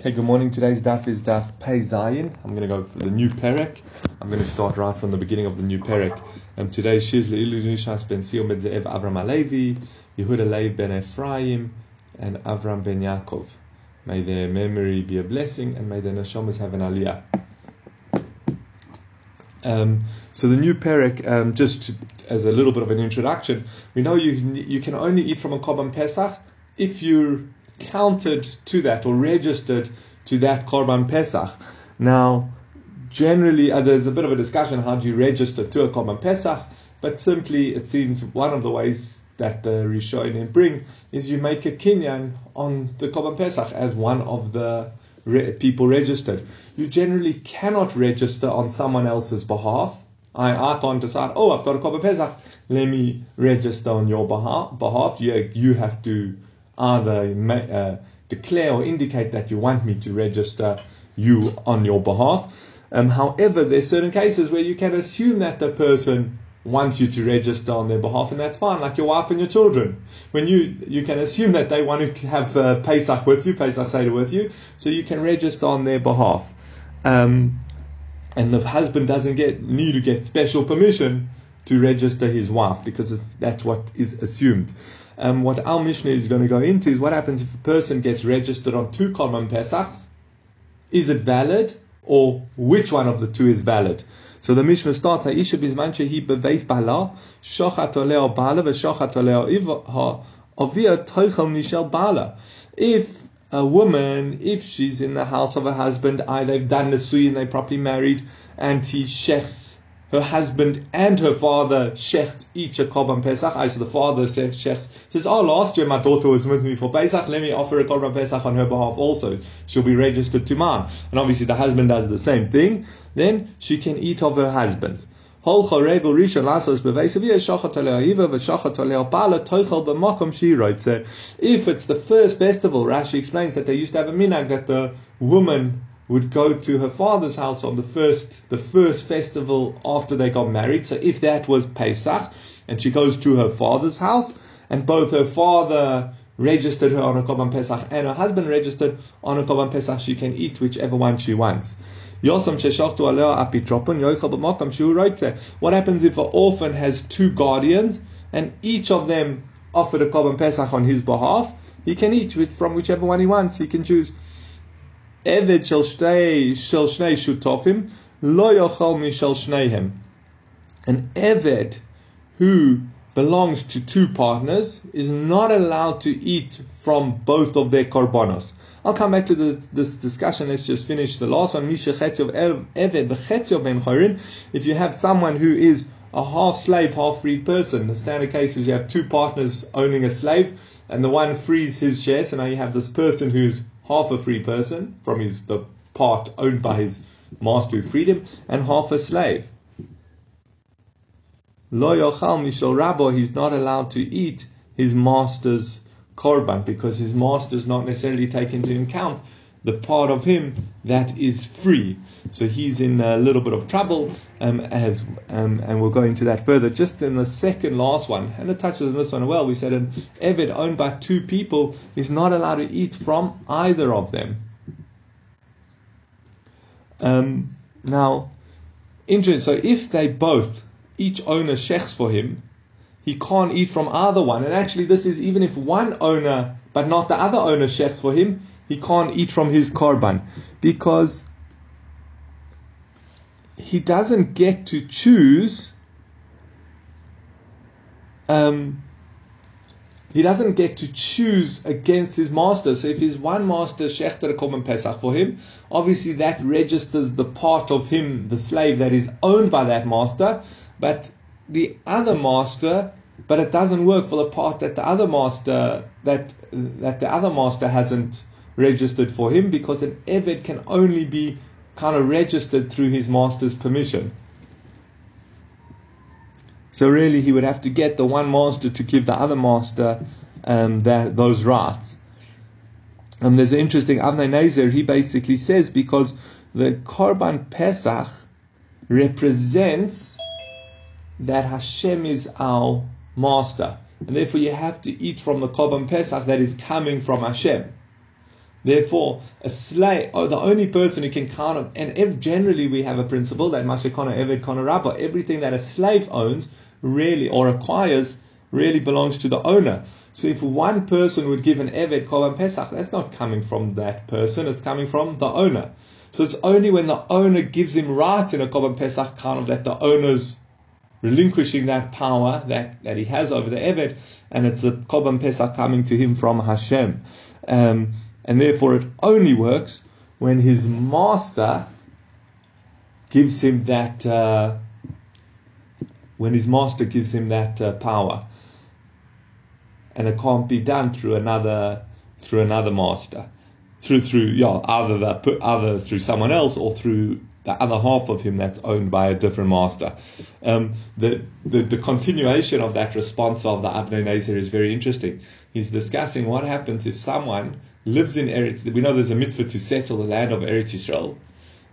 Okay, good morning. Today's daf is daf Pei Zayin. I'm going to go for the new perek. I'm going to start right from the beginning of the new perek. Um, today's shiz le'ilu nishas ben Sion ben Ze'ev Avram Alevi, Yehuda Lev ben Ephraim, and Avram ben Yaakov. May their memory be a blessing, and may their neshamas have an aliyah. Um, so the new perek, um, just as a little bit of an introduction, we know you you can only eat from a korban pesach if you're counted to that or registered to that korban pesach. Now, generally, uh, there's a bit of a discussion how do you register to a korban pesach, but simply it seems one of the ways that the Rishonim bring is you make a kinyan on the korban pesach as one of the re- people registered. You generally cannot register on someone else's behalf. I, I can't decide, oh, I've got a korban pesach, let me register on your behalf. behalf. You, you have to either uh, declare or indicate that you want me to register you on your behalf. Um, however, there's certain cases where you can assume that the person wants you to register on their behalf, and that's fine, like your wife and your children. When you you can assume that they want to have uh, Pesach with you, Pesach Seder with you, so you can register on their behalf. Um, and the husband doesn't get need to get special permission to register his wife because that's what is assumed. Um, what our Mishnah is going to go into is what happens if a person gets registered on two Korban Pesachs. Is it valid? Or which one of the two is valid? So the Mishnah starts, Ha'isha bizman shehi beveis bala, shochat oleo bala, v'shochat oleo iva, avia toichel nishel bala. If a woman, if she's in the house of her husband, either they've done the suy and they properly married, and he shechs her husband and her father shecht each a korban pesach. I the father says shechts says, "Oh, last year my daughter was with me for pesach. Let me offer a korban pesach on her behalf also. She'll be registered to mine." And obviously the husband does the same thing. Then she can eat of her husband's. If it's the first festival, Rashi explains that they used to have a minhag that the woman would go to her father's house on the first the first festival after they got married. So if that was Pesach, and she goes to her father's house, and both her father registered her on a Korban Pesach and her husband registered on a Korban Pesach, she can eat whichever one she wants. What happens if an orphan has two guardians and each of them offered a Korban Pesach on his behalf? He can eat from whichever one he wants. He can choose. Eved shel shnei shel shnei shutofim lo yochal mishel shneihem. An Eved who belongs to two partners is not allowed to eat from both of their korbanos. I'll come back to the, this discussion. Let's just finish the last one. If you have someone who is a half slave, half freed person, the standard case is you have two partners owning a slave, and the one frees his share. So now you have this person who's half a free person from his the part owned by his master who freed him, and half a slave. Lo yochal mishal rabo, he's not allowed to eat his master's korban because his master's not necessarily taken into account the part of him that is free. So he's in a little bit of trouble, um, as um, and we'll go into that further. Just in the second last one, and it touches on this one well. We said an Eved owned by two people is not allowed to eat from either of them. Um, now, interesting. So if they both each owner shechs for him, he can't eat from either one. And actually, this is even if one owner, but not the other owner, shechs for him, he can't eat from his korban because he doesn't get to choose. Um, he doesn't get to choose against his master. So if his one master shechter korban pesach for him, obviously that registers the part of him, the slave that is owned by that master. But the other master, but it doesn't work for the part that the other master that that the other master hasn't registered for him because an eved can only be kind of registered through his master's permission. So really, he would have to get the one master to give the other master um, that those rights. And there's an interesting Avnei Nezer. He basically says because the Korban Pesach represents that Hashem is our master, and therefore you have to eat from the Korban Pesach that is coming from Hashem. Therefore, a slave, or the only person who can count of, and if generally we have a principle that Mashakona Eved Kona Rabba, everything that a slave owns really or acquires really belongs to the owner. So if one person would give an Eved Korban Pesach, that's not coming from that person, it's coming from the owner. So it's only when the owner gives him rights in a Korban Pesach kind of that the owner's relinquishing that power that, that he has over the Eved, and it's the Korban Pesach coming to him from Hashem. Um, and therefore it only works when his master gives him that, uh, when his master gives him that uh, power. And it can't be done through another, through another master through through yeah either the, either through someone else or through the other half of him that's owned by a different master. Um, the, the, the continuation of that response of the Avnei Nezer is very interesting. He's discussing what happens if someone lives in Eretz. We know there's a mitzvah to settle the land of Eretz Yisrael,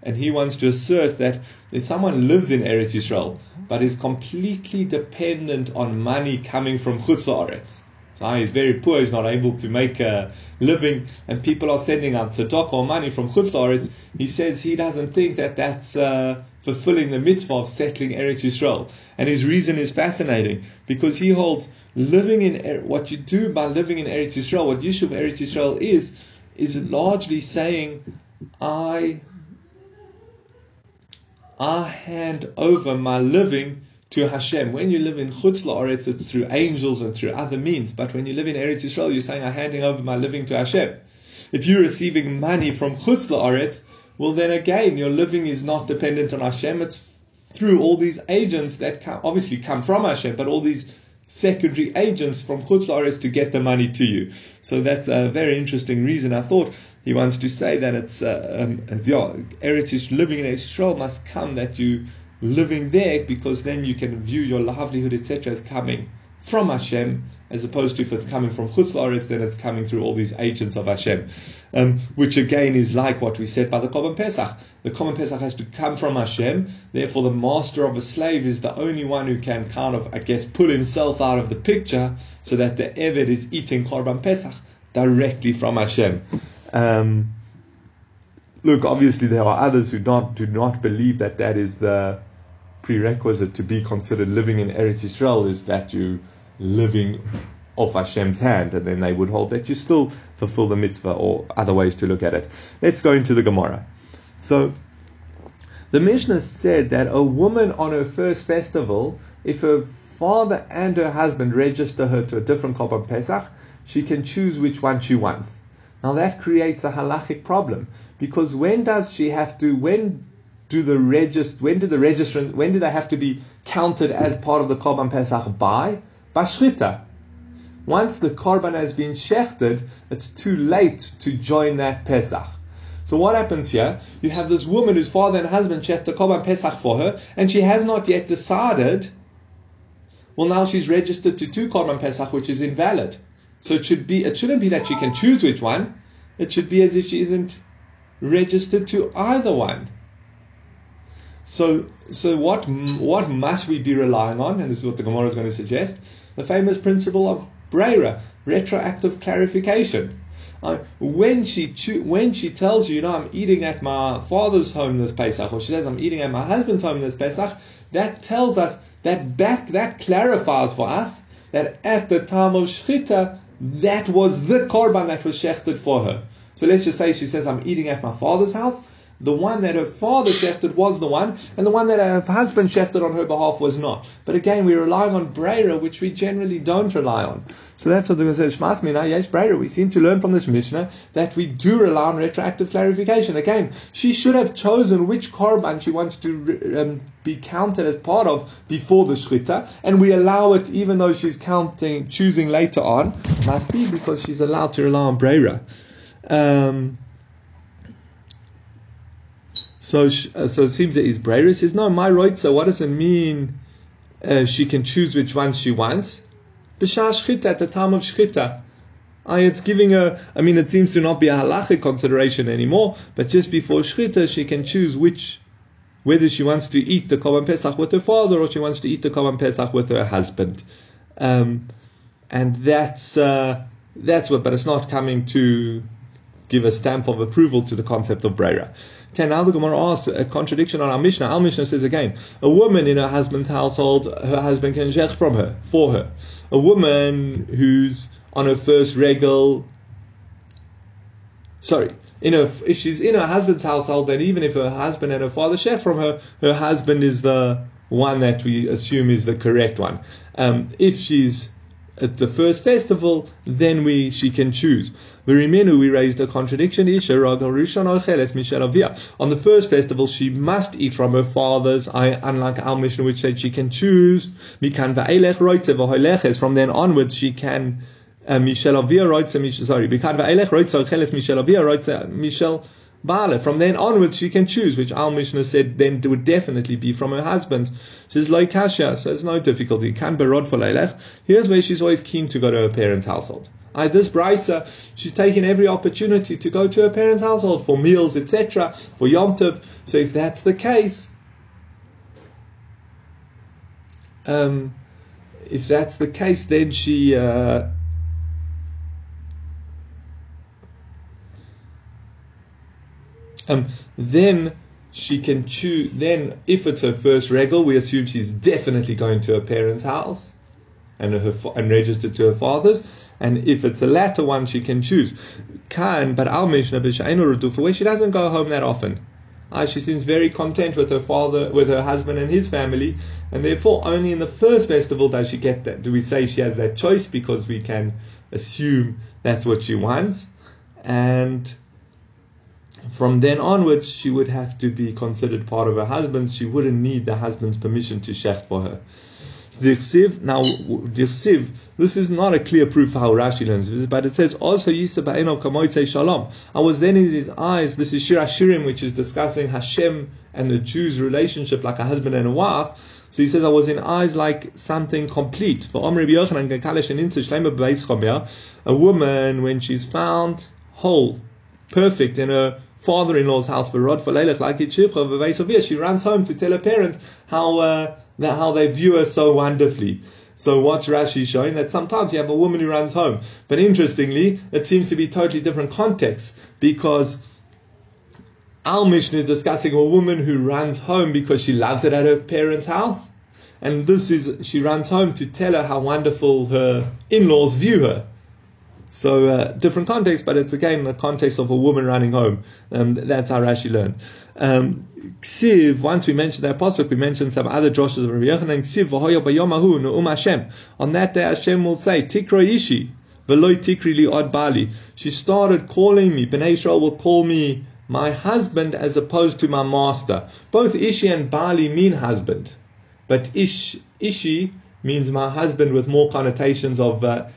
and he wants to assert that if someone lives in Eretz Yisrael but is completely dependent on money coming from Chutz Eretz, so he's very poor, he's not able to make a living, and people are sending out tzedakah or money from Chutz He says he doesn't think that that's uh, fulfilling the mitzvah of settling Eretz Yisrael. And his reason is fascinating because he holds living in er-, what you do by living in Eretz Yisrael, what Yishuv Eretz Yisrael is, is largely saying, I, I hand over my living to Hashem. When you live in Chutz La'aretz, it's through angels and through other means. But when you live in Eretz Yisrael, you're saying, I'm handing over my living to Hashem. If you're receiving money from Chutz La'aretz, well then again, your living is not dependent on Hashem. It's through all these agents that come, obviously come from Hashem, but all these secondary agents from Chutz to get the money to you. So that's a very interesting reason. I thought he wants to say that it's, uh, um, Eretz living in Eretz Yisrael must come that you living there because then you can view your livelihood, etc., as coming from Hashem, as opposed to if it's coming from Chutz La'aretz, then it's coming through all these agents of Hashem, um, which again is like what we said by the Korban Pesach. The Korban Pesach has to come from Hashem, therefore the master of a slave is the only one who can kind of, I guess, pull himself out of the picture so that the Eved is eating Korban Pesach directly from Hashem. Um, look, obviously there are others who not, do not believe that that is the prerequisite to be considered living in Eretz Yisrael is that you living off Hashem's hand, and then they would hold that you still fulfill the mitzvah or other ways to look at it. Let's go into the Gemara. So, the Mishnah said that a woman on her first festival, if her father and her husband register her to a different Korban Pesach, she can choose which one she wants. Now that creates a halachic problem because when does she have to? When do the regist? When do the registrants? When do they have to be counted as part of the korban pesach by? Bashrita. Once the korban has been shechted, it's too late to join that pesach. So what happens here? You have this woman whose father and husband shecht the korban pesach for her, and she has not yet decided. Well, now she's registered to two korban pesach, which is invalid. So it should be. It shouldn't be that she can choose which one. It should be as if she isn't registered to either one. So, so what what must we be relying on? And this is what the Gemara is going to suggest: the famous principle of Brera, retroactive clarification. Uh, when she cho- when she tells you, you know, I'm eating at my father's home this Pesach, or she says I'm eating at my husband's home this Pesach, that tells us that back that clarifies for us that at the time of Shchita, that was the korban that was shechted for her. So let's just say she says, I'm eating at my father's house. The one that her father shechted was the one, and the one that her husband shechted on her behalf was not. But again, we're relying on Brera, which we generally don't rely on. So that's what the says, Shmas Mina, yes, Brera. We seem to learn from this Mishnah that we do rely on retroactive clarification. Again, she should have chosen which korban she wants to um, be counted as part of before the Shchita, and we allow it even though she's counting, choosing later on, must be because she's allowed to rely on Brera. Um, so, uh, so it seems that his Breira says, no, my right, so what does it mean uh, she can choose which ones she wants? B'shah shchita, at the time of shchita. I, it's giving her, I mean, it seems to not be a halachic consideration anymore, but just before shchita, she can choose which, whether she wants to eat the Korban Pesach with her father or she wants to eat the Korban Pesach with her husband. Um, and that's, uh, that's what, but it's not coming to give a stamp of approval to the concept of Breira. Okay, now the Gemara asks a contradiction on our Mishnah. Our Mishnah says again, a woman in her husband's household, her husband can shech from her, for her. A woman who's on her first regal, sorry, in her, if she's in her husband's household, then even if her husband and her father share from her, her husband is the one that we assume is the correct one. Um, if she's at the first festival, then we she can choose. Virimenu, we raised a contradiction. On the first festival, she must eat from her father's. I, unlike our mission, which said she can choose. From then onwards, she can uh, Michel Avia writes, sorry, Michel Avia writes, Michel From then onwards, she can choose, which our Mishnah said then would definitely be from her husband. Says Loi Kasha, so there's no difficulty. Can berod for Leilech. Here's where she's always keen to go to her parents' household. I, this Brisa, she's taking every opportunity to go to her parents' household for meals, etc., for Yom Tov. So if that's the case, um, if that's the case, then she. Uh, um, then she can choose. Then, if it's her first regal, we assume she's definitely going to her parents' house and her and registered to her father's. And if it's a latter one, she can choose. Can, but our Mishnah for where she doesn't go home that often. Uh, she seems very content with her father, with her husband and his family, and therefore only in the first festival does she get that. Do we say she has that choice because we can assume that's what she wants, and from then onwards, she would have to be considered part of her husband. She wouldn't need the husband's permission to shecht for her. Dirsiv, now, Dirsiv, this is not a clear proof how Rashi learns this, but it says, also Ba'eno Shalom. I was then in his eyes, this is Shir Hashirim, which is discussing Hashem and the Jews' relationship like a husband and a wife. So he says, I was in eyes like something complete. For Omri Yochanan a woman, when she's found whole, perfect in her father-in-law's house for Rod for Leilach like it She runs home to tell her parents how uh, that how they view her so wonderfully. So what's Rashi showing? That sometimes you have a woman who runs home. But interestingly, it seems to be totally different context because our mission is discussing a woman who runs home because she loves it at her parents' house. And this is, she runs home to tell her how wonderful her in-laws view her. So uh, different context, but it's again the context of a woman running home. Um, that's how Rashi learned. Um, Ksiv, once we mentioned that pasuk, we mentioned some other droshes of Rabbi Yochanan. Ksiv Hashem. On that day, Hashem will say, Tikro ishi v'loy tikri li od bali. She started calling me. Bnei Israel will call me my husband as opposed to my master. Both ishi and bali mean husband, but ish ishi means my husband with more connotations of uh,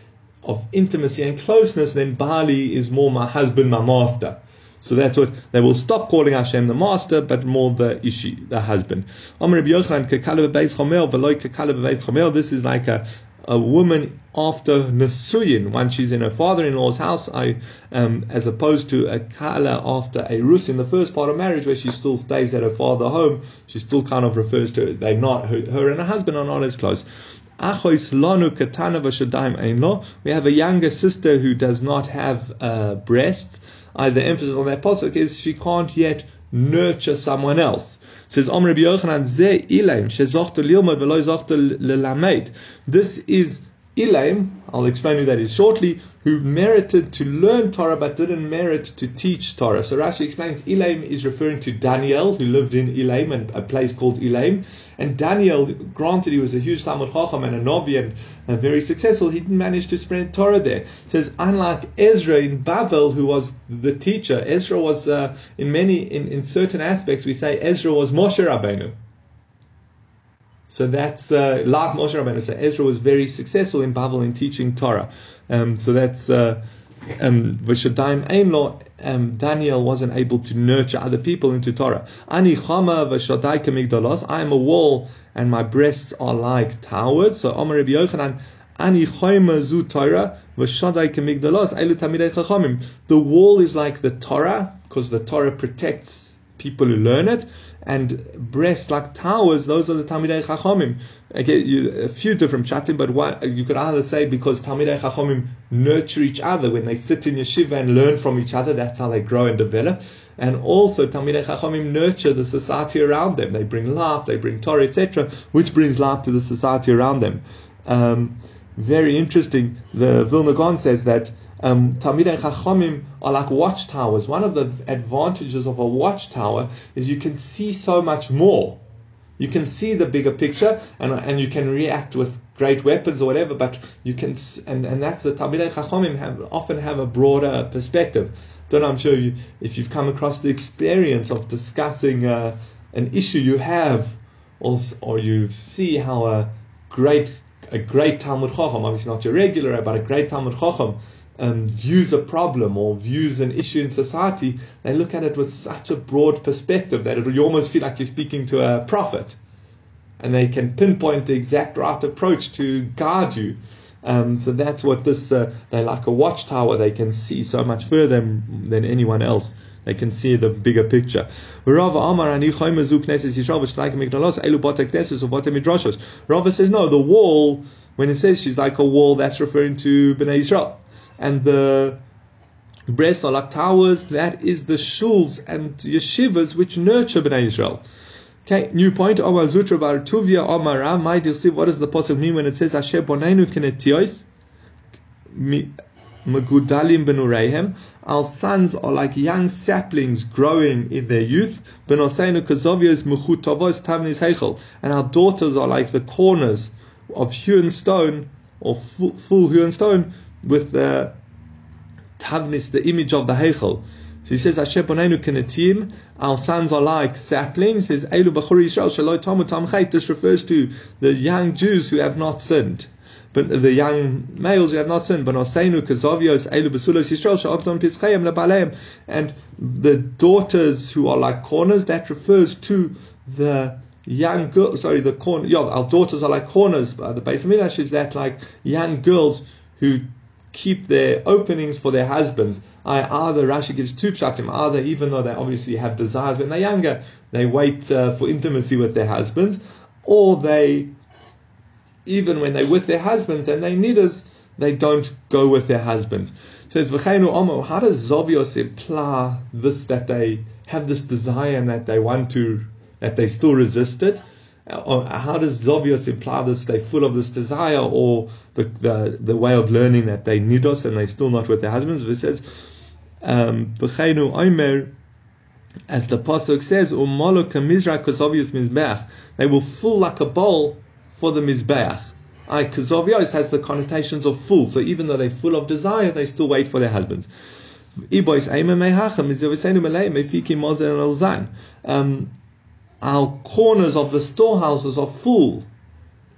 of intimacy and closeness, then Bali is more my husband, my master. So that's what they will stop calling Hashem the master, but more the ishi, the husband. This is like a, a woman after Nasuyin, once she's in her father-in-law's house, I, um, as opposed to a Kala after a Rus in the first part of marriage, where she still stays at her father home, she still kind of refers to it. They're not, her, her and her husband are not as close. We have a younger sister who does not have uh, breasts. Uh, the emphasis on that pasuk is she can't yet nurture someone else. Says Om Rabbi Yochanan ze ilaim shezochte lilmod v'lo zochte lelamed. This is ilaim. I'll explain who that is shortly who merited to learn Torah but didn't merit to teach Torah. So Rashi explains Elaim is referring to Daniel, who lived in Elaim, and a place called Elaim. And Daniel, granted he was a huge Talmid Chacham and a Novi and uh, very successful, he didn't manage to spread Torah there. It says, unlike Ezra in Bavel, who was the teacher, Ezra was, uh, in many, in, in certain aspects, we say Ezra was Moshe Rabbeinu. So that's uh, like Moshe Rabbeinu. So Ezra was very successful in Babel in teaching Torah. Um, so that's uh, um, um, Daniel wasn't able to nurture other people into Torah. Ani chama v'shadai kamigdalos. I am a wall, and my breasts are like towers. So Omer Rabbi Yochanan. Ani chayma zu Torah v'shadai kamigdalos. Elu tamidei chachamim. The wall is like the Torah because the Torah protects people who learn it, and breasts like towers, those are the Talmidei Chachomim. Again, you, a few different chatim, but one, you could either say because Talmidei Chachomim nurture each other when they sit in yeshiva and learn from each other, that's how they grow and develop. And also Talmidei Chachomim nurture the society around them. They bring life, they bring Torah, etc., which brings life to the society around them. Um, very interesting. The Vilna Gaon says that um, Talmidei Chachomim are like watchtowers. One of the advantages of a watchtower is you can see so much more. You can see the bigger picture, and and you can react with great weapons or whatever. But you can, and and that's the Talmidei Chachomim have often have a broader perspective. Don't know, I'm sure you, if you've come across the experience of discussing uh, an issue you have, or, or you see how a great a great Talmid Chacham, obviously not your regular, but a great Talmid Chacham, um, views a problem or views an issue in society, they look at it with such a broad perspective that it, you almost feel like you're speaking to a prophet. And they can pinpoint the exact right approach to guide you. Um, so that's what this, uh, they're like a watchtower. They can see so much further than, anyone else. They can see the bigger picture. Rava says, no, the wall, when it says she's like a wall, that's referring to Bnei Israel and the breasts are like towers. That is the shuls and yeshivas which nurture Bnei Israel. Okay, new point. Omar Zutra Bar Tuvia Omara. My see what does the possible mean when it says Asher Bonenu Kinetios Megudalim Benureihem? Our sons are like young saplings growing in their youth. Benosenu Kazovios Mechutavos Tavnis Heichel. And our daughters are like the corners of hewn stone or full hewn stone with the tavnis, the image of the heichel. So he says, kenetim, our sons are like saplings. He says, Elu b'chur Yisrael shaloi tamu tam This refers to the young Jews who have not sinned. But the young males who have not sinned, but Oseinu kazovios elu b'sulos Yisrael sha'opton pitzchayim lebaleim, and the daughters who are like corners, that refers to the young girls. Sorry, the corner. Yeah, our daughters are like corners. Uh, the base of Midrash is that like young girls who keep their openings for their husbands. I either Rashi gives two pshatim, either even though they obviously have desires when they're younger, they wait uh, for intimacy with their husbands, or they, even when they're with their husbands and they need us, they don't go with their husbands. It says V'cheinu Omo, how does Zovios imply this that they have this desire and that they want to that they still resist it? or how does Zovios imply this? They're full of this desire, or the, the, the way of learning that they need us and they're still not with their husbands. It says, um, as the pasuk says, "Umolok mizrak kazovius mizbeach." They will full like a bowl for the mizbeach. I kazovios has the connotations of full, so even though they're full of desire, they still wait for their husbands. Um, our corners of the storehouses are full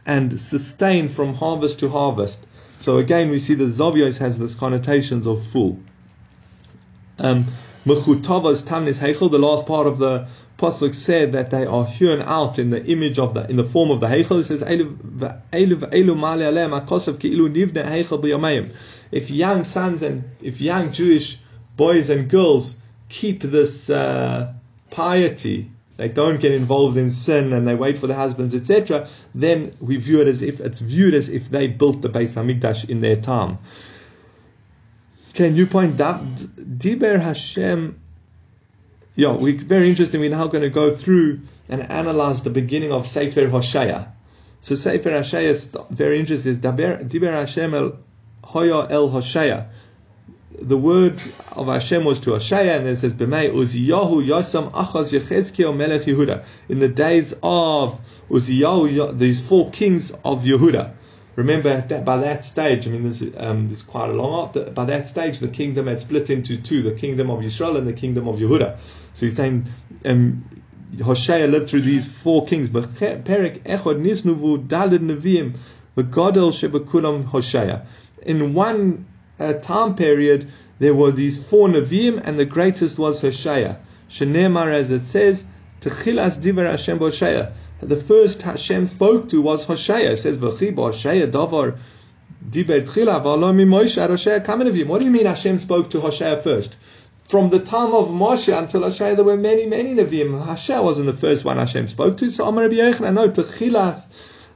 and sustain from harvest to harvest. So again, we see the Zovios has this connotations of full. Um, Tamnis Heichel, the last part of the pasuk said that they are hewn out in the image of the in the form of the Heichel. It says If young sons and if young Jewish boys and girls keep this uh, piety they don't get involved in sin and they wait for the husbands, etc., then we view it as if it's viewed as if they built the Beis Hamikdash in their time. Can you point. That diber Hashem. Yeah, we very interesting. We're now going to go through and analyze the beginning of Sefer Hosea. So Sefer Hosea is very interesting. Is Diber Hashem el Hoya el Hosea the word of Hashem was to Hosea, and then it says, "B'mei Uziyahu Yosam Achaz Yechezkiel Melech Yehuda." In the days of Uziyahu, these four kings of Yehuda. Remember that by that stage, I mean, there's, um, there's quite a long after. By that stage, the kingdom had split into two: the kingdom of Israel and the kingdom of Yehuda. So he's saying. Um, Hosea lived through these four kings. but Perek Echod Nisnuvu Dalid Neviim Begodel Shebekulam Hosea. In one uh, time period, there were these four Nevi'im, and the greatest was Hosea. Shenemar, as it says, Techilas Diver Hashem Hosea. The first Hashem spoke to was Hosea. It says, V'chi Hosea Davar Diber Tchila V'alom Moshe Hosea Kamen What do you mean Hashem spoke to Hosea first? from the time of Moshe until Hoshea, there were many, many Nevi'im. Hoshea wasn't the first one Hashem spoke to. So Amar Rabbi Yochanan, no, Techilas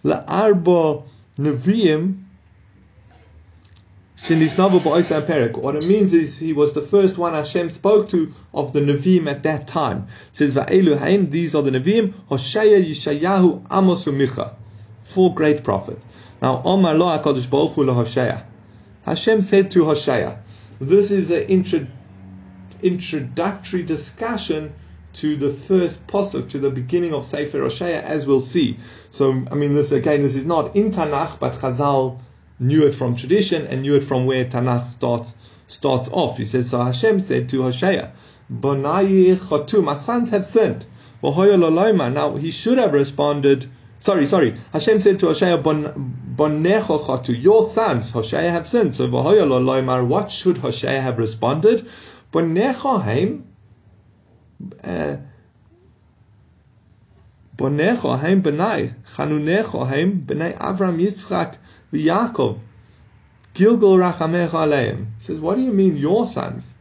la'arba Nevi'im what it means is he was the first one Hashem spoke to of the Nevi'im at that time. It says, these are the Nevi'im, Hoshea, Yishayahu, Amos, Micha. Four great prophets. Now, Omar lo HaKadosh Baruch Hu Hoshea. Hashem said to Hoshea, this is an intro, introductory discussion to the first pasuk, to the beginning of Sefer Hoshea, as we'll see. So, I mean, this again, this is not in Tanakh, but Chazal knew it from tradition and knew it from where Tanakh starts starts off. He says, so Hashem said to Hoshea, Bonayi Chotu, my sons have sinned. Now he should have responded. Sorry, sorry. Hashem said to Hoshea, Bonecho Chotu, your sons, Hoshea have sinned. So what should Hoshea have responded? Bonecho Haim. Uh, Bonecho Haim Benai, Chanunecho Haim Benai Avram Yitzchak Yaakov, Gilgal Rachamech Aleim. says, what do you mean your sons?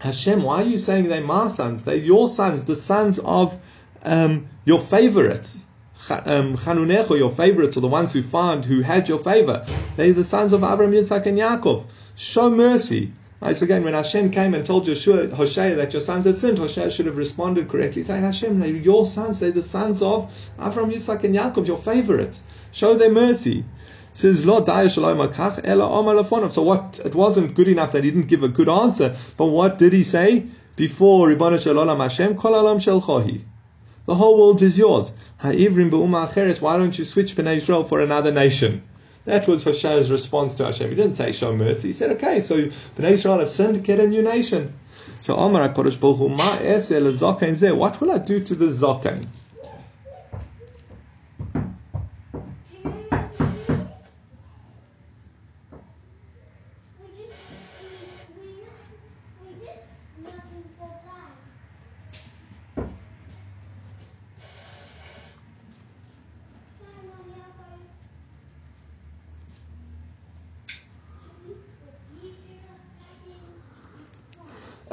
Hashem, why are you saying they're my sons? They're your sons, the sons of um, your favorites. Um, Chanunecho, your favorites, or the ones who found, who had your favor. They're the sons of Abraham, Yitzhak, and Yaakov. Show mercy. Right, so again, when Hashem came and told Joshua, Hoshea that your sons had sinned, Hoshea should have responded correctly, saying, Hashem, they're your sons, they're the sons of Avram, Yitzhak, and Yaakov, your favorites. Show them mercy. Says, So what, it wasn't good enough that he didn't give a good answer, but what did he say? Before Ribbana Shalom Hashem, Kol Shel The whole world is yours. Why don't you switch Bnei Israel for another nation? That was Hoshea's response to Hashem. He didn't say show mercy. He said, okay, so Bnei Israel have sinned, get a new nation. So Amar HaKadosh Baruch Hu, What will I do to the Zokain?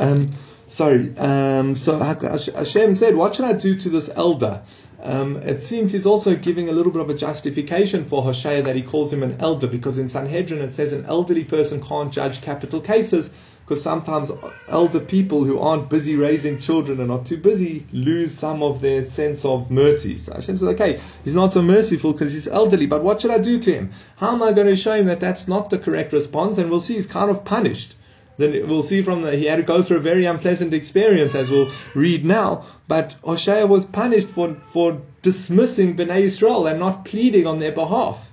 Um, sorry. Um, so Hashem said, "What should I do to this elder?" Um, it seems he's also giving a little bit of a justification for Hoshea that he calls him an elder, because in Sanhedrin it says an elderly person can't judge capital cases, because sometimes elder people who aren't busy raising children and are too busy lose some of their sense of mercy. So Hashem says, okay, he's not so merciful because he's elderly, but what should I do to him? How am I going to show him that that's not the correct response? And we'll see he's kind of punished then we'll see from the he had to go through a very unpleasant experience as we'll read now. But Hoshea was punished for for dismissing Bnei Israel and not pleading on their behalf.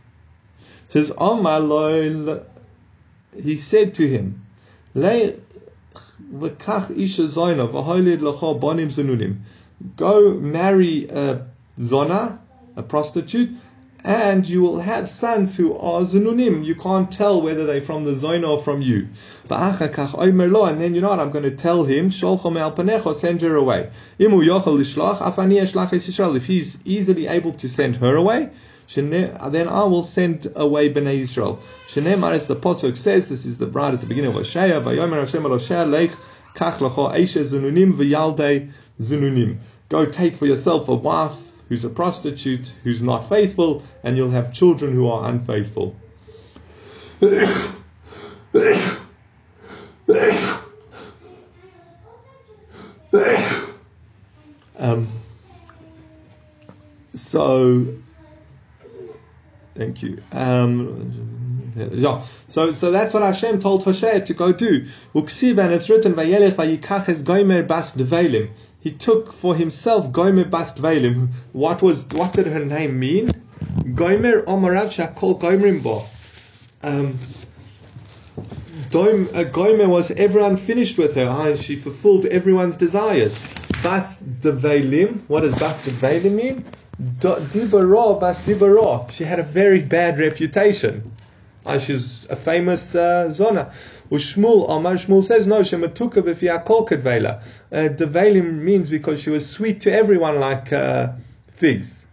It says Amar he said to him, Go marry a zona, a prostitute, and you will have sons who are zununim. You can't tell whether they're from the zona or from you. And then you know what? I'm going to tell him, send her away. If he's easily able to send her away, then I will send away Bnei Israel. Shenemar, as the Pasuk says, this is the bride at the beginning of Hosea, Go take for yourself a wife who's a prostitute, who's not faithful, and you'll have children who are unfaithful. um, so, thank you. Um, yeah. So, so that's what Hashem told Hoshea to go do. And it's written, he took for himself Gomer Bast Velim. What was what did her name mean? Gomer Omarav Shakol Gomerim Bo. Um, uh, Gomer was everyone finished with her. She fulfilled everyone's desires. Bas Devalim. What does Bas Devalim mean? Dibara Bas. She had a very bad reputation. she's a famous uh, Zona. Ushmul Amar Shmuel says no. Shematuka b'fiakol kedvela. Uh, Devalim means because she was sweet to everyone like uh, figs.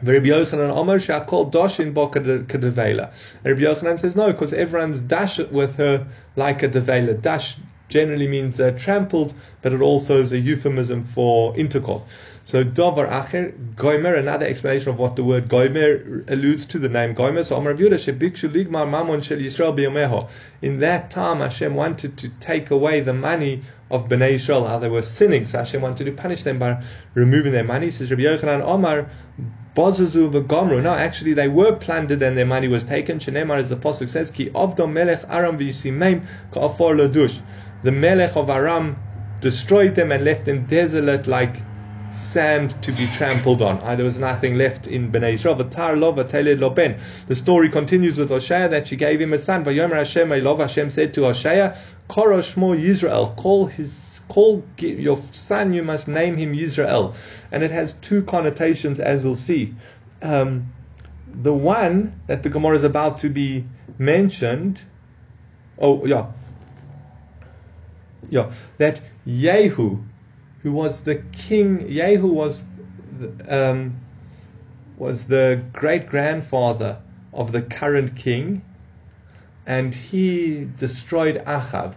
Rabbi Yochanan Omer Shakol Doshin Bo Kadevela. Rabbi Yochanan says no, because everyone's dash with her like a devela. Dash generally means uh, trampled, but it also is a euphemism for intercourse. So Dovar Acher, Goimer, another explanation of what the word Goimer alludes to, the name Goimer. So Amar Ligmar Mamon Shel Yisrael. In that time, Hashem wanted to take away the money of Bnei Israel, how they were sinning. So Hashem wanted to punish them by removing their money. Says Rabbi Yochanan Omar, Bozazu v'gomru. No, actually they were plundered and their money was taken. Shenemar, as the pasuk says, Ki avdom melech aram v'yisimeim ka'afor ladush. The melech of Aram destroyed them and left them desolate like sand to be trampled on. Uh, there was nothing left in Bnei Israel. The story continues with Hoshea that she gave him a son. Hashem said to Hoshea, Korosh Yizreel, call his call your son. You must name him Yizreel, and it has two connotations, as we'll see. Um, the one that the Gemara is about to be mentioned. Oh yeah, yeah, that Yehu who was the king. Yehu was um, was the great grandfather of the current king, and he destroyed Achav.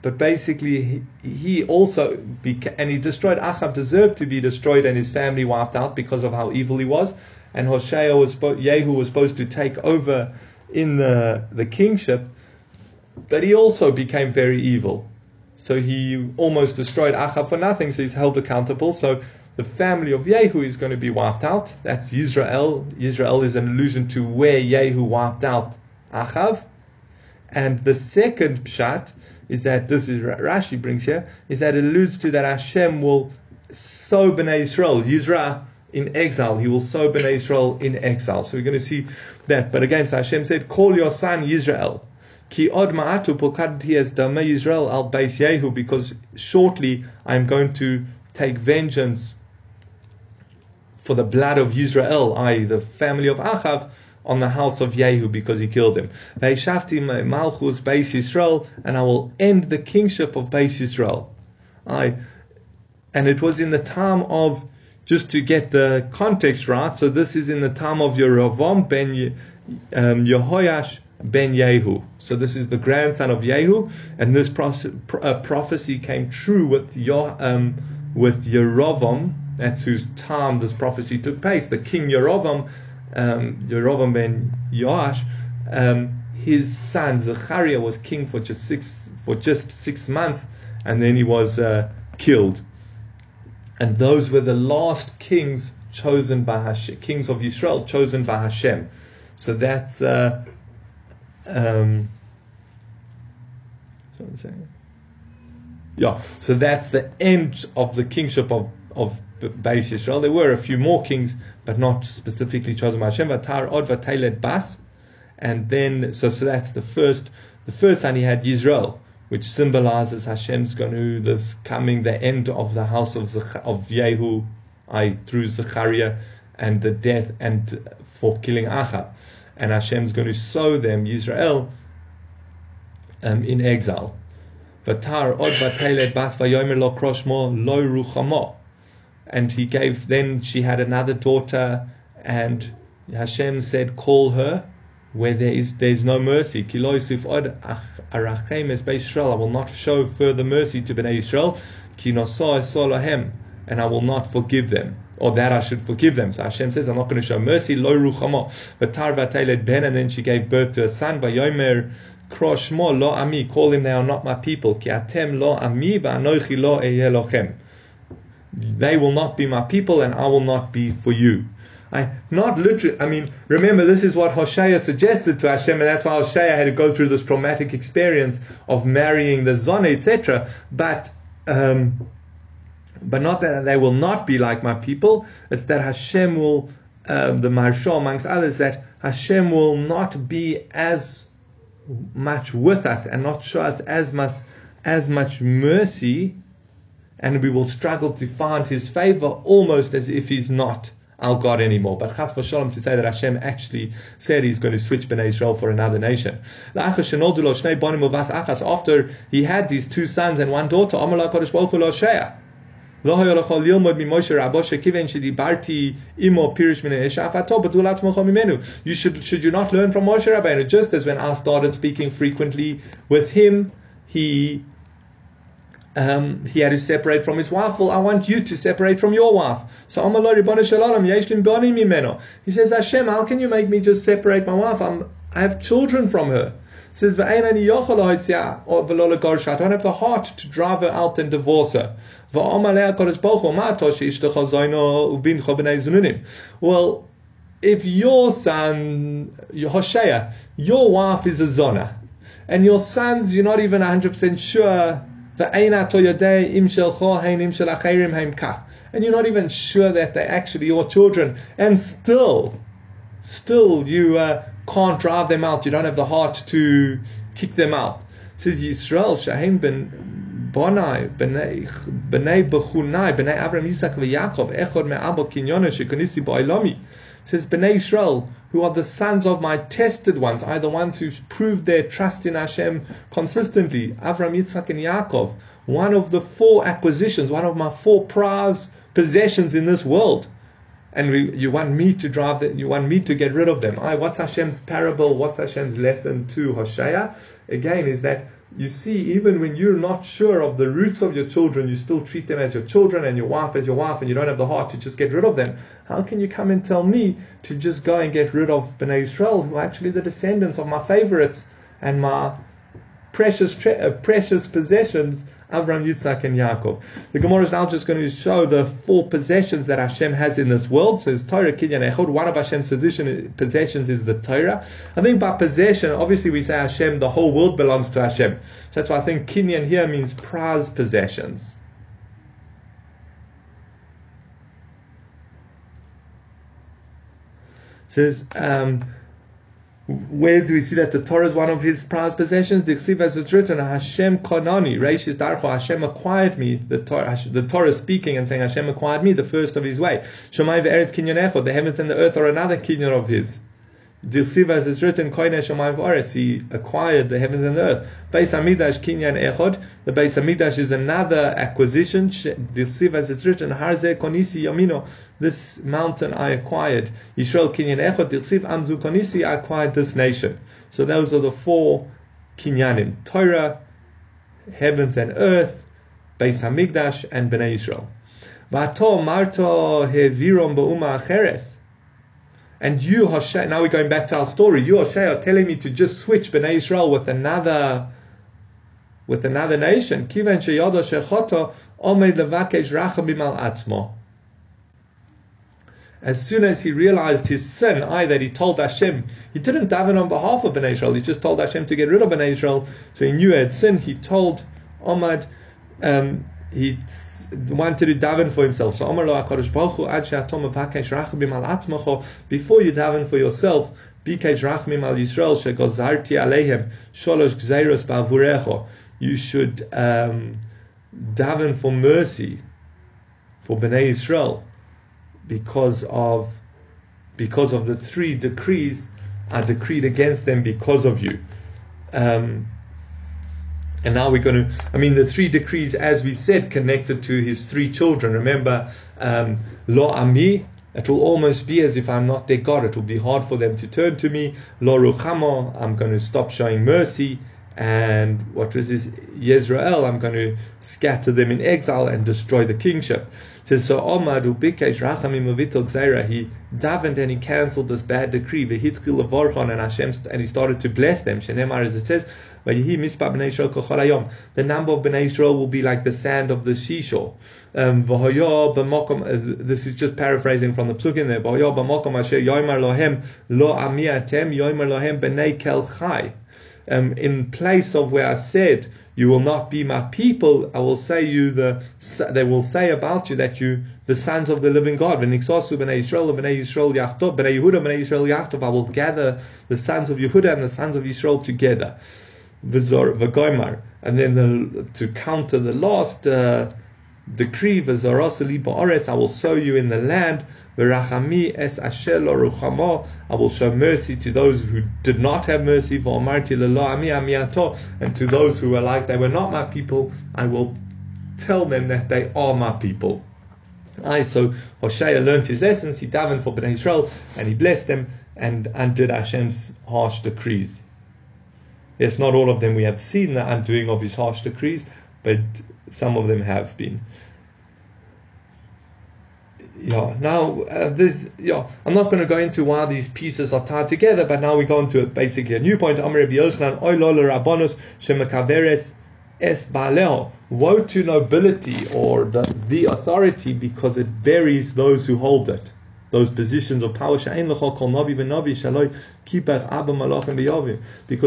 But basically, he, he also beca- and he destroyed Achav deserved to be destroyed and his family wiped out because of how evil he was. And Hoshea was Yehu was supposed to take over in the the kingship, but he also became very evil. So he almost destroyed Achav for nothing, so he's held accountable. So the family of Yehu is going to be wiped out. That's Yizreel. Yizreel is an allusion to where Yehu wiped out Achav. And the second pshat is that this is Rashi brings here is that it alludes to that Hashem will sow Bnei Israel, Yisra in exile. He will sow Bnei Israel in exile. So we're going to see that. But again, so Hashem said, "Call your son Yizreel." Ki od ma'atu pokadti as dama Yizreel al Beis Yehu, because shortly I'm going to take vengeance for the blood of Israel, i.e., the family of Achav, on the house of Yehu because he killed him. Ve'ishafti malchus Beis Yisrael, and I will end the kingship of Beis Yisrael. I, and it was in the time of, just to get the context right, so this is in the time of Yerovam ben um, Yehoyash ben Yehu. So this is the grandson of Yehu, and this uh, prophecy came true with Yo, um, with Yerovam. That's whose time this prophecy took place. The king Yerovam, um, Yerovam ben Yoash, um, his son Zechariah was king for just six for just six months, and then he was uh, killed. And those were the last kings chosen by Hashem, kings of Israel chosen by Hashem. So that's. Uh, um, yeah, so that's the end of the kingship of of Beis Yizreel. There were a few more kings, but not specifically chosen by Hashem. Vatar Od Vateled Bas, and then so so that's the first the first son he had Yisrael, which symbolizes Hashem's going to this coming the end of the house of Zech, of Yehu, I through Zechariah, and the death and for killing Achab and Hashem's going to sow them, Israel, um, in exile. And he gave, then she had another daughter, and Hashem said, Call her where there is there's no mercy. I will not show further mercy to Bnei Israel. And I will not forgive them or that I should forgive them. So Hashem says, I'm not going to show mercy. Lo ruchamo. V'tar v'ateled ben, and then she gave birth to a son. V'yomer kroshmo lo ami. Call him, they are not my people. Ki atem lo ami v'anoichi lo lochem. They will not be my people, and I will not be for you. I not literally. I mean, remember this is what Hoshea suggested to Hashem, and that's why Hoshea had to go through this traumatic experience of marrying the zona, etc. But um, but not that they will not be like my people. It's that Hashem will, um, the Maharsha amongst others, that Hashem will not be as much with us and not show us as much as much mercy, and we will struggle to find His favor almost as if He's not our God anymore. But Chas v'shalom to say that Hashem actually said He's going to switch Bnei Israel for another nation. After he had these two sons and one daughter, You should, should you not learn from Moshe Rabbeinu? Just as when I started speaking frequently with him, he um, he had to separate from his wife. Well, I want you to separate from your wife. So i'm a loyobani shalomayeshlinbonyimeno He says, Hashem, how can you make me just separate my wife? I'm, I have children from her. He says, I don't have the heart to drive her out and divorce her. Well, if your son, Hoshea, your wife is a zona, and your sons, you're not even 100% sure and you're not even sure that they're actually your children, and still, still you uh, can't drive them out. You don't have the heart to kick them out. It says Yisrael Shahem ben Bonai b'nei b'chunai b'nei Abraham Yitzchak v'Yaakov echod me'abo kinyona shekonisi ba'ilami says Bnei Israel, who are the sons of my tested ones, are the ones who've proved their trust in Hashem consistently. Avram, Yitzchak, and Yaakov. One of the four acquisitions, one of my four prize possessions in this world. And we, you want me to drive that, you want me to get rid of them. I, what's Hashem's parable? What's Hashem's lesson to Hosea? Again, is that you see, even when you're not sure of the roots of your children, you still treat them as your children and your wife as your wife, and you don't have the heart to just get rid of them. How can you come and tell me to just go and get rid of Bnei Israel, who are actually the descendants of my favorites and my precious, tre- uh, precious possessions Avram, Yitzhak, and Yaakov. The Gemara is now just going to show the four possessions that Hashem has in this world. So it's Torah, Kinyan, Echod. One of Hashem's possessions is the Torah. I think by possession, obviously we say Hashem, the whole world belongs to Hashem. So that's why I think Kinyan here means prize possessions. Says, um, where do we see that the Torah is one of his prized possessions? The Ksiv it's written, Hashem Konani, Reishis Darcho, Hashem acquired me. The Torah, the Torah speaking and saying, Hashem acquired me, the first of his way. Shomai ve'eretz kinyon the heavens and the earth are another kinyon of his. Dirsiva as it's written, Koine Shomai V'aretz, he acquired the heavens and the earth. Beis Hamikdash Kinyan Echod, the Beis Hamikdash is another acquisition. Dirsiva as it's written, Harze Konisi Yamino, this mountain I acquired. Yisrael Kinyan Echod, Dirsiv Amzu Konisi, I acquired this nation. So those are the four Kinyanim, Torah, heavens and earth, Beis Hamikdash, and Bnei Yisrael. Vato Marto Hevirom Ba'uma Acheres. And you, Hoshea, now we're going back to our story. You, Hoshea, are telling me to just switch Bnei Israel with another, with another nation. Kivan shechoto levakesh atzmo. As soon as he realized his sin, I that he told Hashem, he didn't daven on behalf of Bnei Israel. He just told Hashem to get rid of Bnei Israel. So he knew he had sinned. He told Omad, um, he wanted to daven for himself. So Amar lo HaKadosh Baruch Hu ad she'atom avakesh rachmim al atzmacho before you daven for yourself bikesh rachmim al Yisrael shegozarti aleihem sholosh gzeiros ba'avurecho you should um, daven for mercy for Bnei Yisrael because of because of the three decrees are decreed against them because of you. Um, and now we're going to, I mean, the three decrees, as we said, connected to his three children. Remember, um, Lo Ami, it will almost be as if I'm not their God. It will be hard for them to turn to me. Lo Ruchamo, I'm going to stop showing mercy. And what was this? Yizreel, I'm going to scatter them in exile and destroy the kingship. So Omar Ubikesh Rachamim Gzaira, he davened and he cancelled this bad decree, Vehitchil and Hashem, and he started to bless them. Shenemar, as it says, the number of Bnei Israel will be like the sand of the seashore. Um, this is just paraphrasing from the psuk in there. Um, in place of where I said, you will not be my people, I will say you the, they will say about you that you, the sons of the living God. I will gather the sons of Yehuda and the sons of Israel together v'goimar, and then the, to counter the last uh, decree, v'zarosali ba'aretz, I will sow you in the land, v'rachami es asher ruchamo, I will show mercy to those who did not have mercy, v'omarti lelo ami amiato, and to those who were like they were not my people, I will tell them that they are my people. I so Hoshea learned his lessons. He davened for Bnei Israel and he blessed them and undid Hashem's harsh decrees. Yes, not all of them we have seen the undoing of his harsh decrees, but some of them have been. Yeah, now uh, this, yeah, I'm not going to go into why these pieces are tied together, but now we go into basically a new point. Amr Rabbi Yochanan, rabbanos shemakaveres es baaleo. Woe to nobility or the, the authority because it buries those who hold it those positions of power. Because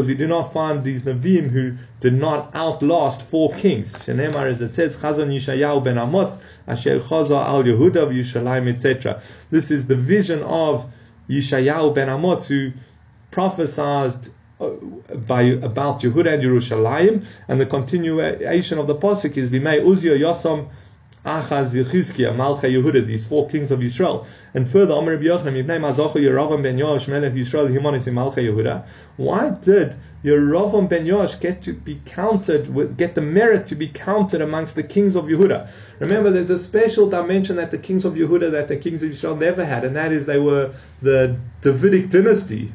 we do not find these Navim who did not outlast four kings. Shenemar says, Chazon Yishayahu ben Amotz, Asher Chaza al Yehuda Yushalayim, etc. This is the vision of Yishayahu ben Amotz who prophesied uh, by about Yehuda and Yerushalayim, and the continuation of the pasuk is Bimei Uzio Yosam Achaz, Yechizkiah, Malcha Yehuda, these four kings of Israel. And further, Amr Yochanan, Yibnei Mazacha Yeravam ben Yoash, Melech Yisrael, Himonis Malcha Yehuda. Why did Yeravam ben Yoash get to be counted with, get the merit to be counted amongst the kings of Yehuda? Remember, there's a special dimension that the kings of Yehuda that the kings of Israel never had, and that is they were the Davidic dynasty.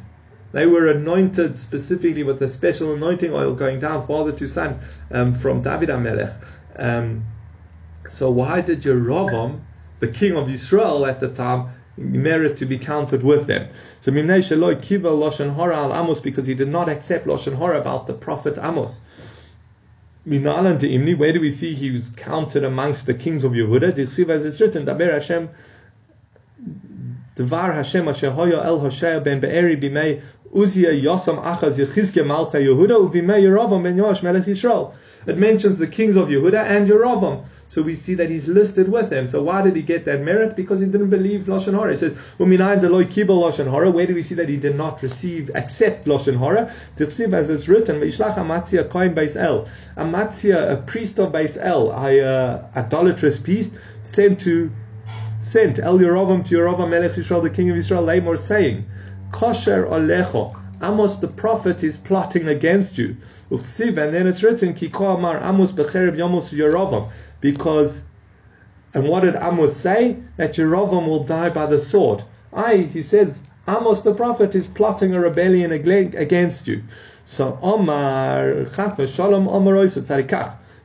They were anointed specifically with a special anointing oil going down father to son um, from David Amelech. Um, so why did Yerovam, the king of Israel at the time, merit to be counted with them? So Mimnei Shaloi Kiva Lashon Hora al Amos because he did not accept Lashon Hora about the prophet Amos. Minalan to Imni, where do we see he was counted amongst the kings of Yehuda? Dichsiv as it's written, Daber Hashem Devar Hashem Asher Hoya El Hoshea ben Be'eri Bimei Uzia Yosam Achaz Yechizkia Malcha Yehuda Uvimei Yerovam ben Yosh Melech Yisrael. It mentions the kings of Yehuda and Yerovam. So we see that he's listed with them. So why did he get that merit? Because he didn't believe Lashon Hora. It says, Uminayin deloy kibel Lashon Hora. Where do we see that he did not receive, accept Lashon Hora? Tichsiv, as it's written, Veishlach Amatzia Kohen Beis El. Amatzia, a priest of Beis El, a uh, idolatrous priest, sent to, sent El Yerovam to Yerovam Melech Yisrael, the king of Israel, Lamor, saying, Kosher Olecho. Amos the prophet is plotting against you. and then it's written, Amos Becherib Yomos Yerovam because, and what did Amos say? That Yerovam will die by the sword. I, he says, Amos the prophet is plotting a rebellion against you. So Omar, Chas v'shalom, Omar.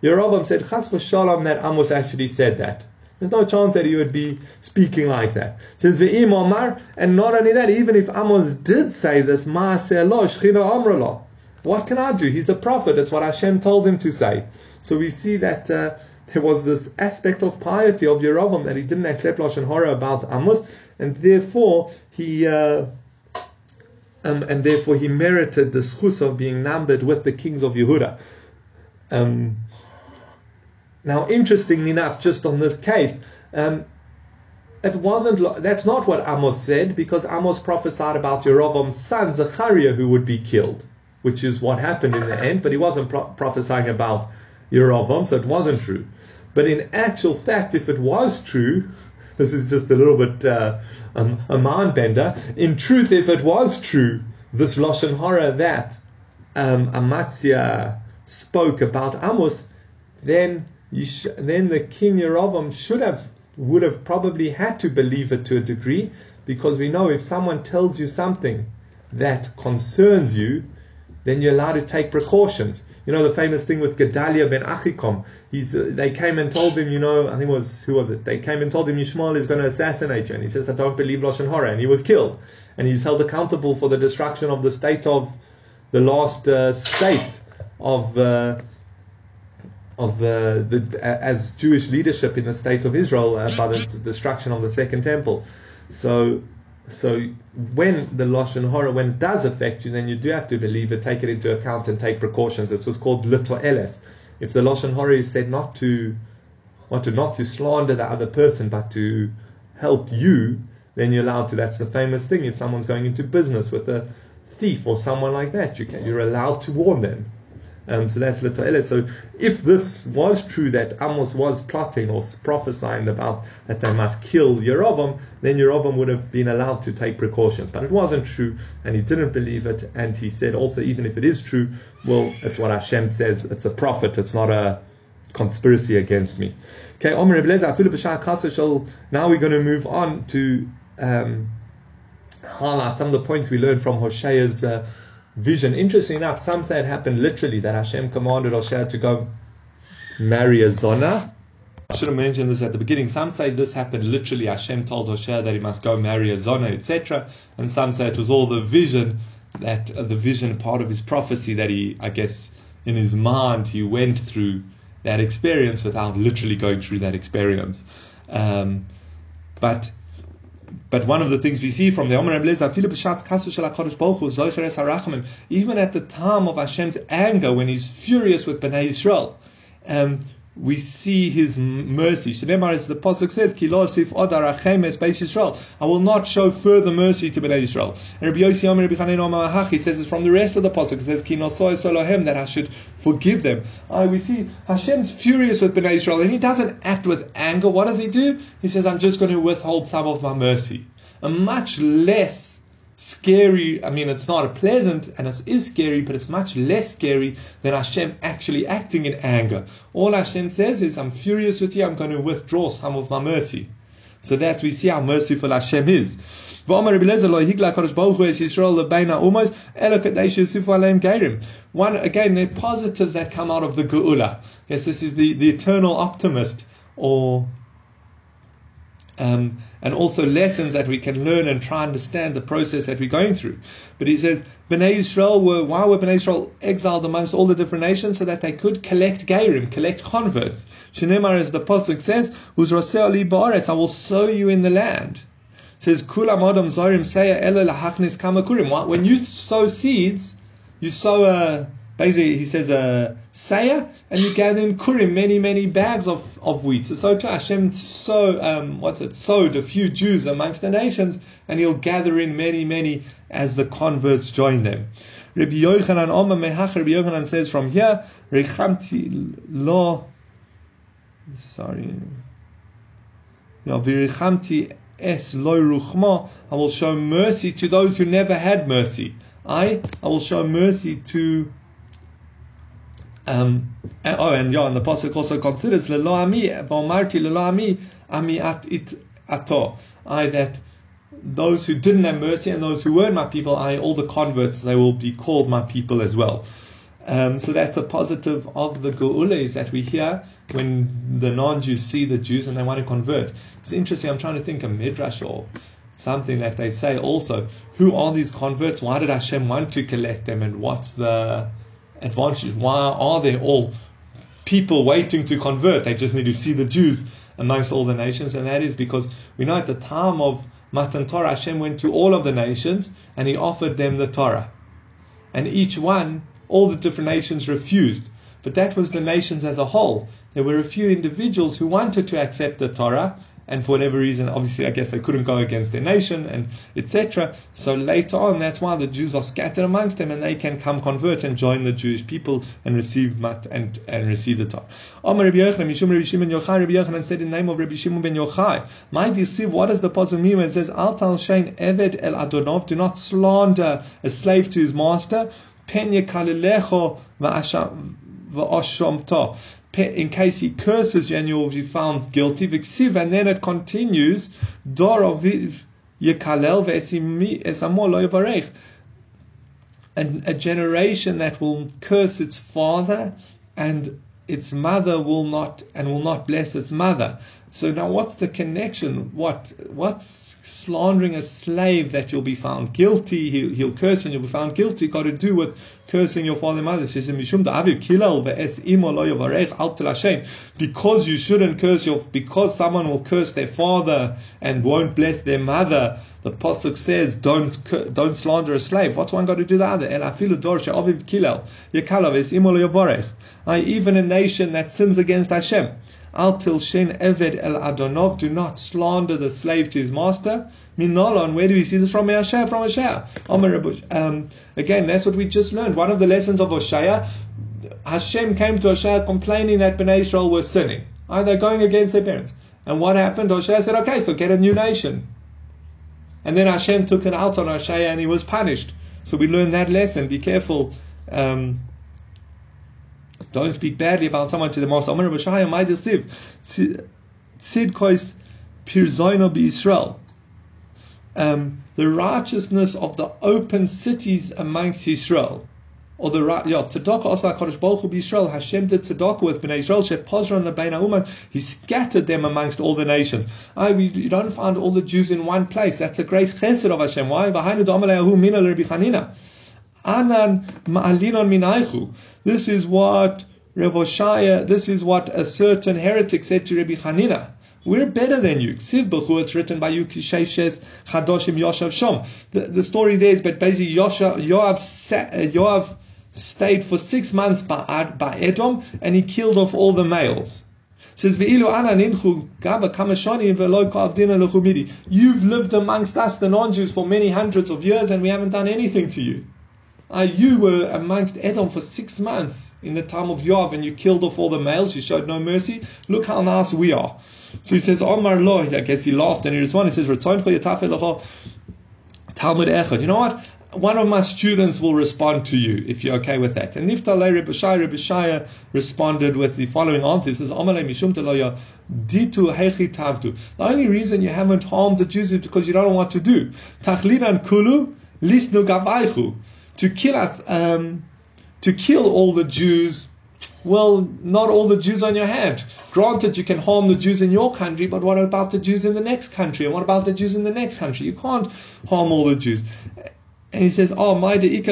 Yerovam said, Chas v'shalom, that Amos actually said that. There's no chance that he would be speaking like that. Says Ve'im Omar, and not only that, even if Amos did say this, Ma'aseh Shchina What can I do? He's a prophet. That's what Hashem told him to say. So we see that uh, there was this aspect of piety of Yerovam that he didn't accept Lashon Hora about Amos, and therefore he uh, um, and therefore he merited the schus of being numbered with the kings of Yehuda. Um, now, interestingly enough, just on this case, um, it wasn't. That's not what Amos said, because Amos prophesied about Yerovam's son Zechariah who would be killed, which is what happened in the end. But he wasn't pro- prophesying about Yerovam, so it wasn't true. But in actual fact, if it was true, this is just a little bit uh, um, a mind bender. In truth, if it was true, this lashon hara that um, spoke about Amos, then sh- then the king Yerovam should have would have probably had to believe it to a degree, because we know if someone tells you something that concerns you, then you're allowed to take precautions. You know the famous thing with Gedaliah ben Achikom. He's, uh, they came and told him, you know, I think it was who was it? They came and told him Yishmael is going to assassinate you, and he says, I don't believe Lashon Hora, and he was killed, and he's held accountable for the destruction of the state of the last uh, state of. Uh, of uh, the, as Jewish leadership in the state of Israel uh, by the destruction of the second temple. So so when the lashon hora, when it does affect you, then you do have to believe it, take it into account, and take precautions. It's what's called eles. If the lashon hora is said not to, want to not to slander the other person, but to help you, then you're allowed to. That's the famous thing. If someone's going into business with a thief or someone like that, you can, you're allowed to warn them. Um, so that's the Litoeles. So if this was true that Amos was plotting or prophesying about that they must kill Yerovam, then Yerovam would have been allowed to take precautions. But it wasn't true, and he didn't believe it. And he said also, even if it is true, well, it's what Hashem says. It's a prophet. It's not a conspiracy against me. Okay, Omer Now we're going to move on to um, highlight some of the points we learned from Hoshea's uh, vision. Interesting enough, some say it happened literally that Hashem commanded Hosea to go marry a Zona. I should have mentioned this at the beginning. Some say this happened literally. Hashem told Hosea that he must go marry a Zona, etc. And some say it was all the vision that uh, the vision part of his prophecy that he, I guess, in his mind he went through that experience without literally going through that experience. Um, but but one of the things we see from the Omer even at the time of Hashem's anger, when he's furious with Bnei um, we see his mercy. Shememar as the Pasuk says, Ki sif odar achemes beis Yisrael. I will not show further mercy to Bnei Yisrael. And Rabbi Yossi Omer Rabbi Chanin He says it's from the rest of the Pasuk. It says, Ki nosoi solohem, that I should forgive them. Uh, we see Hashem's furious with Bnei Yisrael, and he doesn't act with anger. What does he do? He says, I'm just going to withhold some of my mercy. A much less scary. I mean, it's not pleasant and it is scary, but it's much less scary than Hashem actually acting in anger. All Hashem says is, I'm furious with you, I'm going to withdraw some of my mercy. So that we see how merciful Hashem is. One again, the positives that come out of the Geula. Yes, this is the, the eternal optimist, or um, and also lessons that we can learn and try and understand the process that we're going through. But he says, Bnei were, why were Bnei exiled amongst all the different nations? So that they could collect Gairim, collect converts. Shenemar, as the Pasuk says, I will sow you in the land. It says, Kulam Adam Zorim Seya Ela Lahachnis Kamakurim. When you sow seeds, you sow a, basically, he says a saya, and you gather in kurim many, many bags of, of wheat. So, to Hashem so um, what's it, sowed a few Jews amongst the nations, and he'll gather in many, many as the converts join them. Rabbi Yochanan Omer Mehach, Rabbi Yochanan says from here, Rechamti lo, sorry, Virichamti es lo ruchma, I will show mercy to those who never had mercy. I, I will show mercy to um, oh, and yeah, and the pasuk also considers lelo ami v'omarti lelo ami ami at it ato. I that those who didn't have mercy and those who weren't my people, I all the converts, they will be called my people as well. Um, so that's a positive of the Geula is that we hear when the non-Jews see the Jews and they want to convert. It's interesting. I'm trying to think of midrash or something that they say also. Who are these converts? Why did Hashem want to collect them? And what's the advantages. Why are there all people waiting to convert? They just need to see the Jews amongst all the nations, and that is because we know at the time of Matan Torah, Hashem went to all of the nations and He offered them the Torah, and each one, all the different nations refused. But that was the nations as a whole. There were a few individuals who wanted to accept the Torah, and for whatever reason, obviously, I guess they couldn't go against their nation and etc. So later on, that's why the Jews are scattered amongst them, and they can come convert and join the Jewish people and receive mat and, and receive the Torah. Amar Rabbi Yochanan, Mishum Rabbi Shimon Yochai, Rabbi Yochanan said in name of Rabbi Shimon ben Yochai, My deceive, what does the pasuk mean when it says, Al tal shein eved el adonov, do not slander a slave to his master, pen yekalilecho va'ashamta in case he curses you and you will be found guilty. Viksiv, and then it continues, Dor oviv yekalel ve'esamo And a generation that will curse its father and its mother will not and will not bless its mother. So now, what's the connection? What what's slandering a slave that you'll be found guilty? He'll, he'll curse and you'll be found guilty. Got to do with cursing your father and mother. Because you shouldn't curse your because someone will curse their father and won't bless their mother. The pasuk says, "Don't don't slander a slave." What's one got to do the other? El afilu dorsha aviv kilel yekalov es imo I even a nation that sins against Hashem. Al tilshen eved el adonov, do not slander the slave to his master. Minolon, where do we see this from? Me'ashah, from Ashah. Um, again, that's what we just learned. One of the lessons of Oshaya, Hashem came to Oshaya complaining that Bnei Israel were sinning. Are they going against their parents? And what happened? Oshaya said, okay, so get a new nation. And then Hashem took it out on Oshaya and he was punished. So we learned that lesson. Be careful. Um, Don't speak badly about someone to the most. Amar Bashaya Maidil Siv. Pirzoino Israel. Um, the righteousness of the open cities amongst Israel or the yeah tzedakah also Hakadosh Baruch Hu Hashem did tzedakah with Bnei Israel lebein uman He scattered them amongst all the nations. I you don't find all the Jews in one place. That's a great chesed of Hashem. Why? Anan ma'alinon minaychu. This is what Rav Oshaya, this is what a certain heretic said to Rabbi Hanina. We're better than you. Siv B'chu, it's written by Yuki Sheishes Chadoshim Yoshav Shom. The, the story there is, but basically Yosha, Yoav, uh, Yoav stayed for six months by, by Edom and he killed off all the males. says You've lived amongst us, the non-Jews, for many hundreds of years, and we haven't done anything to you. Uh, you were amongst Edom for six months in the time of Yoav, and you killed off all the males. You showed no mercy. Look how nice we are. So he says, Omar lo. I guess he laughed and he responded. He says, Talmud Echad. You know what? one of my students will respond to you if you're okay with that. And Niftalei Rebbe Rebbe responded with the following answer. He says, Mishum Ditu Hechi Tavtu. The only reason you haven't harmed the Jews is because you don't know what to do. Tachlinan Kulu Lisnu Gavaichu. To kill us, um, to kill all the Jews well, not all the Jews on your hand. Granted, you can harm the Jews in your country, but what about the Jews in the next country? And what about the Jews in the next country? You can't harm all the Jews. And he says, Oh, my And even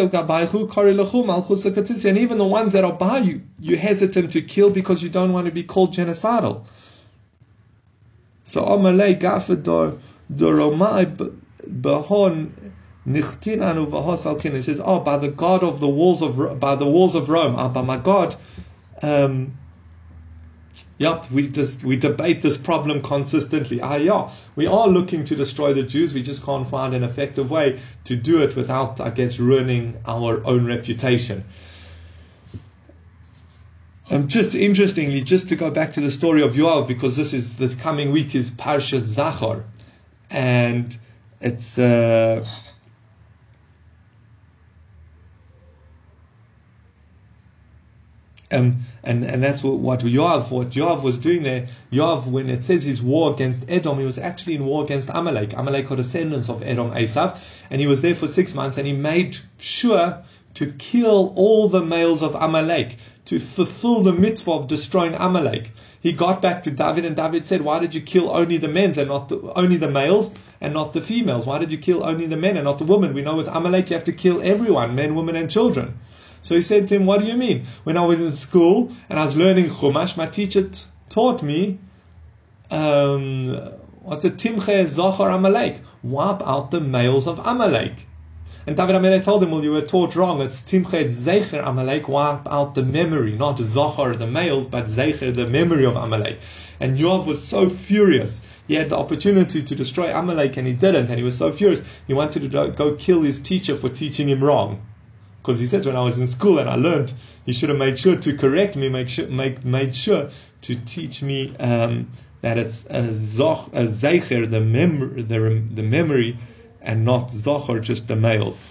the ones that are by you, you're hesitant to kill because you don't want to be called genocidal. So Oh, Amalei Gafador Doromai Bahon Nichtin Anu Vahos Alkin. He says, Oh, by the God of the walls of by the walls of Rome, oh, by my God, um, Yep, we just we debate this problem consistently. Ah, yeah, we are looking to destroy the Jews. We just can't find an effective way to do it without, I guess, ruining our own reputation. Um, just interestingly, just to go back to the story of Yoav, because this is this coming week is Parshas Zachor, and it's. Uh, Um, and, and that's what, what Yoav, what Yoav was doing there. Yoav, when it says his war against Edom, he was actually in war against Amalek. Amalek are descendants of Edom, Esav, and he was there for six months, and he made sure to kill all the males of Amalek, to fulfill the mitzvah of destroying Amalek. He got back to David, and David said, "Why did you kill only the men and not the, only the males and not the females? Why did you kill only the men and not the women? We know with Amalek you have to kill everyone, men, women, and children." So he said to him, What do you mean? When I was in school and I was learning Chumash, my teacher t- taught me, um, what's a Timche Zachar Amalek? Wipe out the males of Amelech. And David Amalek told him, Well, you were taught wrong. It's Timche Zecher Amalek, wipe out the memory, not Zachar, the males, but Zecher, the memory of Amalek. And Yoav was so furious. He had the opportunity to destroy Amalek and he didn't. And he was so furious. He wanted to go kill his teacher for teaching him wrong because he says when I was in school and I learned, he should have made sure to correct me, make sure, make, made sure to teach me um, that it's a zoch, a zeicher, the, mem- the, the memory, and not zocher, just the males.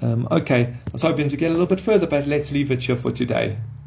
Um, okay, I was hoping to get a little bit further, but let's leave it here for today.